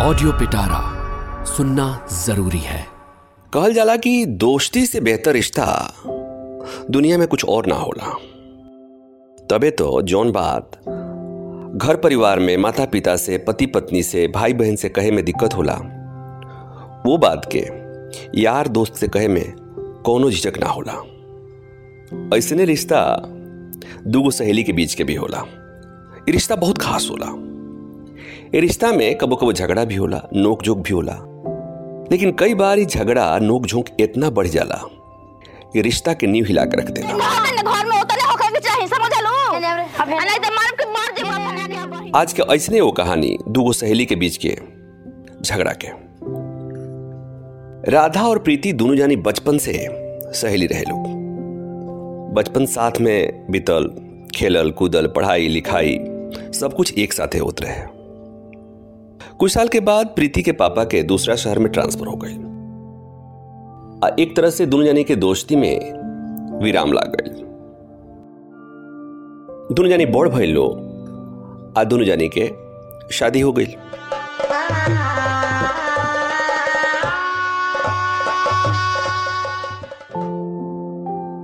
Audio पिटारा सुनना ज़रूरी है। कहल जाला कि दोस्ती से बेहतर रिश्ता दुनिया में कुछ और ना होला। तबे तो जौन बात घर परिवार में माता पिता से पति पत्नी से भाई बहन से कहे में दिक्कत होला, वो बात के यार दोस्त से कहे में कोनो झिझक ना होला। ऐसने रिश्ता दूगो सहेली के बीच के भी होला। रिश्ता बहुत खास होला। रिश्ता में कबो कबो झगड़ा भी होला नोक झोंक भी होला। लेकिन कई बार ये झगड़ा नोक झोंक इतना बढ़ जाला ये रिश्ता के नींव हिला के रख देला। तने घर में उतरे होखे के चाही समझ लो नहीं मार के मार दे बना के अब आज के ऐसने वो कहानी दूगो सहेली के बीच के झगड़ा के। राधा और प्रीति दोनों जानी बचपन से सहेली रहे लोग। बचपन साथ में बीतल खेलल कूदल पढ़ाई लिखाई सब कुछ एक साथ होते रहे। कुछ साल के बाद प्रीति के पापा के दूसरा शहर में ट्रांसफ़र हो गए एक तरह से दोनों जानी के दोस्ती में विराम लाग गई। दोनों जानी बड़ भइल लो, आ दोनों जानी के शादी हो गई।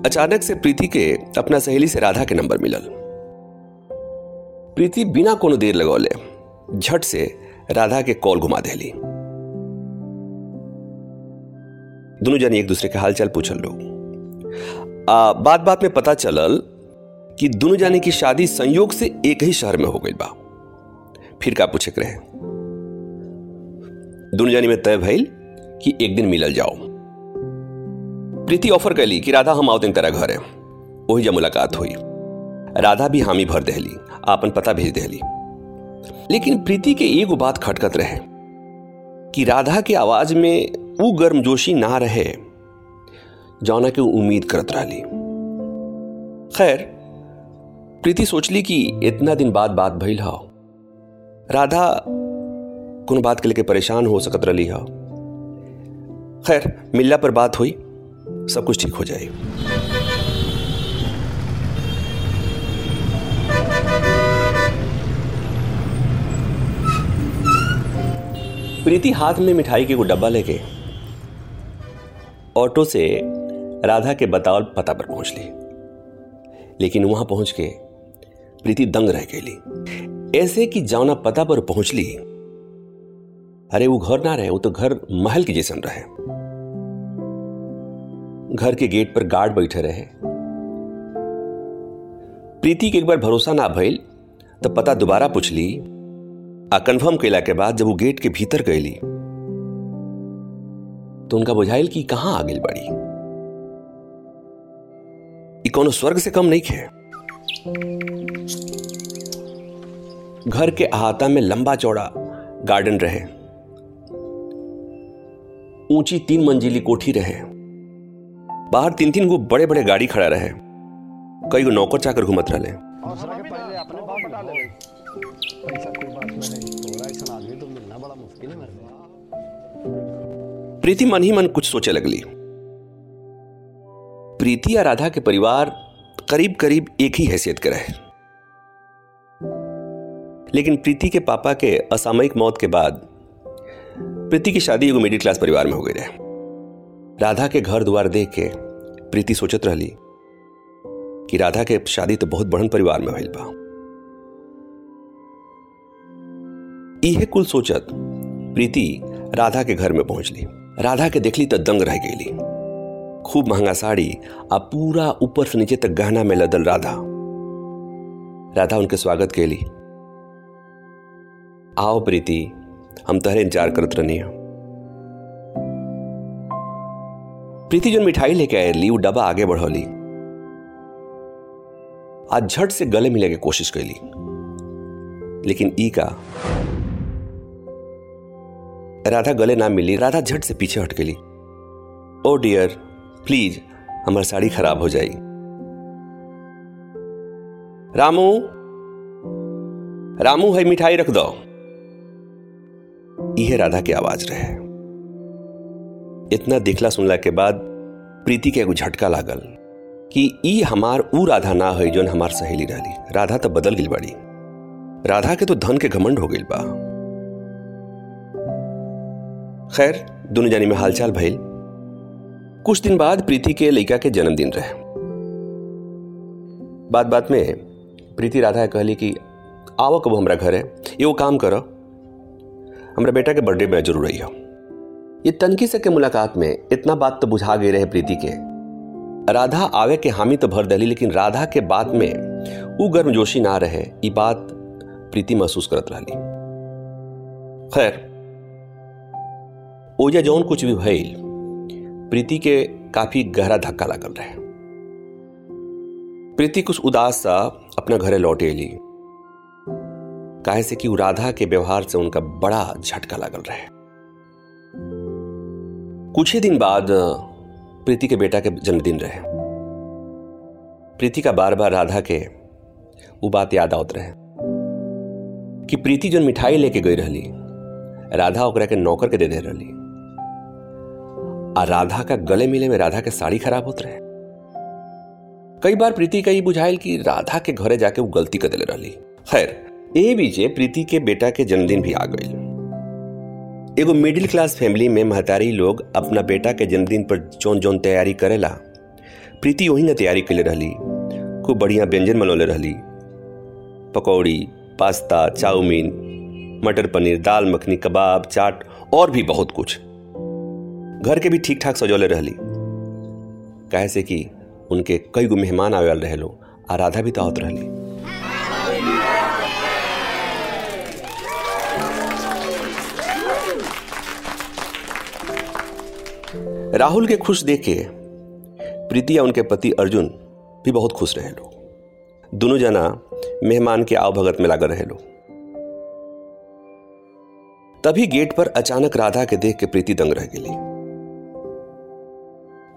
अचानक से प्रीति के अपना सहेली से राधा के नंबर मिलल। प्रीति बिना कोनो देर लगौले झट से राधा के कॉल घुमा देली दोनों जन एक दूसरे के हालचाल पूछल लोग। बात बात में पता चलल कि दोनों जाने की शादी संयोग से एक ही शहर में हो गई बा। फिर का पूछे रहे। दोनों जानी में तय भइल कि एक दिन मिलल जाओ। प्रीति ऑफ़र कैली कि राधा हम आवते तेरा घर है। वही जब मुलाकात हुई। राधा भी हामी भर दहली, आपन पता भेज देहली। लेकिन प्रीति के एगो बात खटकत रहे कि राधा के आवाज़ में वो गर्मजोशी ना रहे। जौना के उम्मीद करत रहली। खैर, प्रीति सोचली कि इतना दिन बाद बात भइल हा। राधा कोनो बात के लेके परेशान हो सकत रही हा। खैर, मिलला पर बात हुई, सब कुछ ठीक हो जाए प्रीति हाथ में मिठाई के वो डब्बा लेके ऑटो से राधा के बतावल पता पर पहुँच ली। लेकिन वहाँ पहुँच के प्रीति दंग रह गई ऐसे कि जाना पता पर पहुँच ली। अरे वो घर ना रहे, वो तो घर महल के जैसन रहे। घर के गेट पर गार्ड बैठे रहे। प्रीति के एक बार भरोसा ना भइल तब पता दोबारा पूछ ली आ कन्फर्म कैला के बाद जब वो गेट के भीतर गईली तो उनका बुझाइल कि कहाँ आ गई बड़ी कोनो स्वर्ग से कम नहीं खे। घर के अहाता में लंबा चौड़ा गार्डन रहे। ऊँची तीन मंजिली कोठी रहे। बाहर तीन तीन गो बड़े बड़े गाड़ी खड़ा रहे। कई गो नौकर चाकर घूमत रहे प्रीति मन ही मन कुछ सोचे लगली प्रीति या राधा के परिवार करीब करीब एक ही हैसियत के रहे। लेकिन प्रीति के पापा के असामयिक मौत के बाद प्रीति की शादी एगो मिडिल क्लास परिवार में हो गई रहे। राधा के घर द्वार देख के प्रीति सोचत रहली कि राधा के शादी तो बहुत बढ़न परिवार में भइल बा। कुल सोचत प्रीति राधा के घर में पहुंचली। राधा के देखली तो दंग रह गई खूब महँगा साड़ी आ पूरा ऊपर से नीचे तक गहना में लदल राधा। राधा उनके स्वागत केली। आओ प्रीति, हम तहरे इंतज़ार करत रहनी प्रीति जो मिठाई लेके आयली वो डब्बा आगे बढ़ौली। आज झट से गले मिले के कोशिश कैली। लेकिन ई का राधा गले ना मिली, राधा झट से पीछे हट गई। ओ डियर, प्लीज़, हमारी साड़ी खराब हो जाई रामू? रामू, है मिठाई रख दो। यह राधा की आवाज़ रहे इतना देखला सुनला के बाद प्रीति के एगो झटका लागल कि ई हमार ऊ राधा ना है जोन हमार सहेली रहली। राधा तो बदल गई बड़ी। राधा के तो धन के घमंड हो गई बा। खैर, दोनों जानी में हालचाल भइल। कुछ दिन बाद प्रीति के लड़का के जन्मदिन रहे। बात बात में प्रीति राधा कहली कि आओ कब हमरा घर है वो काम करो। हमरा बेटा के बर्थडे में ज़रूर रही हो ये तनकी से के मुलाकात में इतना बात तो बुझा गई रहे प्रीति के। राधा आवे के हामी तो भर दली, लेकिन राधा के बात में वो गर्मजोशी ना रहे ये बात प्रीति महसूस करत रही खैर ओजा जौन कुछ भी भइल, प्रीति के काफ़ी गहरा धक्का लागल रहे। प्रीति कुछ उदास सा अपना घरे लौटे ली। काहे से कि राधा के व्यवहार से उनका बड़ा झटका लागल रहे। कुछ ही दिन बाद, प्रीति के बेटा के जन्मदिन रहे। प्रीति का बार बार राधा के, वो बात याद आवत रहे। कि प्रीति जो मिठाई लेके गई रही राधा ओकरा के नौकर के दे दे रही आ राधा का गले मिले में राधा के साड़ी खराब होते रहे। कई बार प्रीति का ये बुझाइल कि राधा के घरे जाके वो गलती कर दिले रही। खैर, ए बीचे प्रीति के बेटा के जन्मदिन भी आ गई एगो मिडिल क्लास फैमिली में महतारी लोग अपना बेटा के जन्मदिन पर जौन जौन तैयारी करेला, प्रीति वही ना तैयारी के रही खूब बढ़िया व्यंजन बनौले रही पकौड़ी, पास्ता, चाउमीन, मटर पनीर, दाल, मखनी, कबाब, चाट, और भी बहुत कुछ। घर के भी ठीक ठाक सजौले रहली काहे से कि उनके कई गो मेहमान आवे रहे लो आ राधा भी तो आवत रहली राहुल के खुश देख के प्रीति या उनके पति अर्जुन भी बहुत खुश रहे लो। दोनों जना मेहमान के आव भगत में लागल रहे लो। तभी गेट पर अचानक राधा के देख के प्रीति दंग रह गई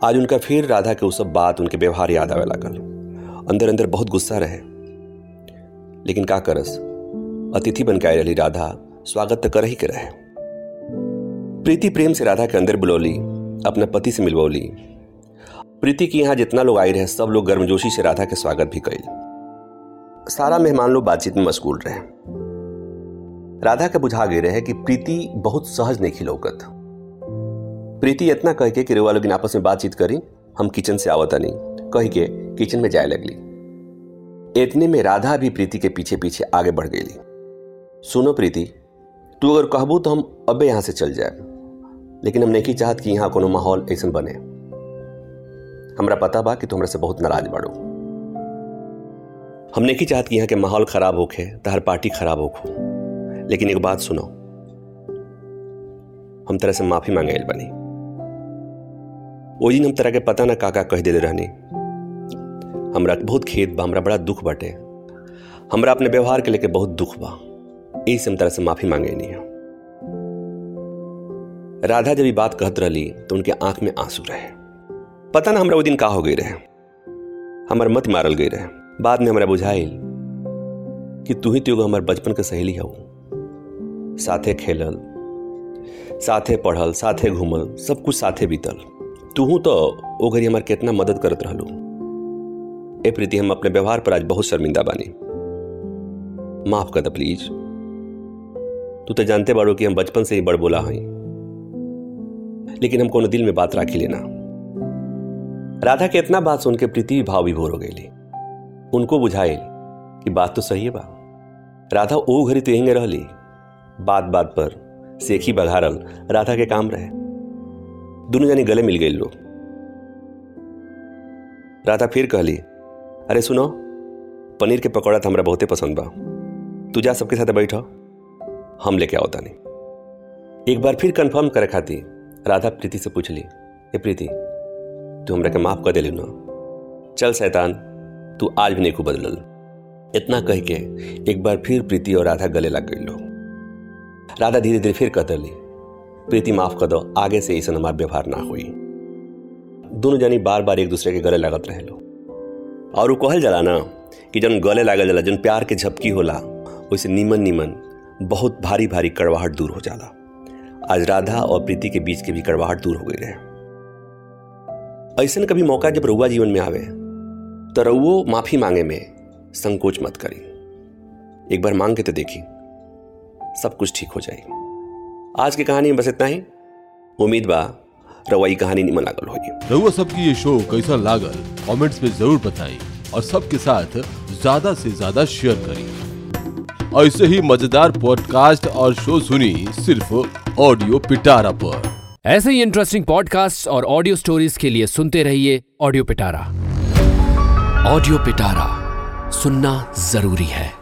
आज उनका फिर राधा के उस सब बात, उनके व्यवहार याद आवे लागल। अंदर अंदर बहुत गुस्सा रहे। लेकिन का करस? अतिथि बन के रही राधा। स्वागत तो कर ही के रहे। प्रीति प्रेम से राधा के अंदर बुलौली, अपने पति से मिलवौली। प्रीति के यहाँ जितना लोग आए रहे, सब लोग गर्मजोशी से राधा के स्वागत भी कैल सारा मेहमान लोग बातचीत में मशगूल रहे। राधा के बुझा गए रहे कि प्रीति बहुत सहज नहीं खिलौकत प्रीति इतना कह के कि रेवा लोग आपस में बातचीत करी, हम किचन से आवता नहीं। कह के किचन में जाए लगली इतने में राधा भी प्रीति के पीछे पीछे आगे बढ़ गई। सुनो प्रीति, तू अगर कहबू तो हम अबे यहाँ से चल जाए। लेकिन हम नहीं चाहत कि यहाँ कोनो माहौल ऐसा बने। हमरा पता बा कि तू से बहुत नाराज़ बाड़ो। हम नहीं चाहत कि यहाँ के माहौल खराब होखे, तहर पार्टी खराब होखो। लेकिन एक बात सुनो। हम तरह से माफ़ी मांगे बनी। वो दिन हम तरह के पता ना काका कह दिले रहनी। हमरा बहुत खेत बा, हमरा बड़ा दुख बाटे। हमरा अपने व्यवहार के लेके बहुत दुख बा। यही से हम तरह से माफ़ी मांगे नहीं राधा जब ये बात कहत रही तो उनके आँख में आँसू रहे। पता ना हमरा वो दिन का हो गई रहे। हमार मत मारल गई रहे। बाद में हमरा बुझाइल कि तू ही तो हमार बचपन के सहेली हो साथे खेलल, साथे पढ़ल, साथे घूमल, सब कुछ साथे बीतल। तू तो ओ घड़ी हमार कितना मदद करत रहलू। ए प्रीति, हम अपने व्यवहार पर आज बहुत शर्मिंदा बानी। माफ़ कर दे प्लीज़। तू तो जानते बाड़ो कि हम बचपन से ही बड़ बोला हई। लेकिन हम कोनो दिल में बात राखी लेना। राधा के इतना बात सुन के प्रीति भी भाव विभोर हो गई उनको बुझाइल कि बात तो सही है बा। राधा ओ घड़ी तो यहीं रहली। बात बात पर सेखी बघारल राधा के काम रहे। दोनों जानी गले मिल गए लोग। राधा फिर कहली, अरे सुनो, पनीर के पकौड़ा तो हमरा बहुते पसंद बा। तू जा सबके साथ बैठो, हम लेके आओ तानी। एक बार फिर कंफर्म करे खाती राधा प्रीति से पूछली, ए प्रीति, तू हमरा के माफ़ कर दिली ना? चल शैतान, तू आज भी नहीं को बदलल। इतना कह के एक बार फिर प्रीति और राधा गले लग गई लो राधा धीरे धीरे फिर कह दिली प्रीति माफ़ कर दो, आगे से ऐसा हमार व्यवहार ना हुई। दोनों जानी बार बार एक दूसरे के गले लगत रहे लो। और वो कहल जाला ना, कि जन गले लागल जाला, जन प्यार के झपकी होला, वैसे नीमन नीमन बहुत भारी भारी कड़वाहट दूर हो जाला। आज राधा और प्रीति के बीच के भी कड़वाहट दूर हो गई रहे। ऐसा कभी मौका जब रउआ जीवन में आवे तो रउओ माफ़ी मांगे में संकोच मत करी। एक बार मांग के तो देखी, सब कुछ ठीक हो जाए। आज की कहानी में बस इतना ही। उम्मीद बा रवाई कहानी निमन लागल होई रउआ सबकी ये शो कैसा लागल कमेंट्स में ज़रूर बताएँ और सबके साथ ज़्यादा से ज़्यादा शेयर करें। ऐसे ही मज़ेदार पॉडकास्ट और शो सुनी सिर्फ़ ऑडियो पिटारा पर। ऐसे ही इंटरेस्टिंग पॉडकास्ट और ऑडियो स्टोरीज के लिए सुनते रहिए ऑडियो पिटारा। ऑडियो पिटारा सुनना ज़रूरी है।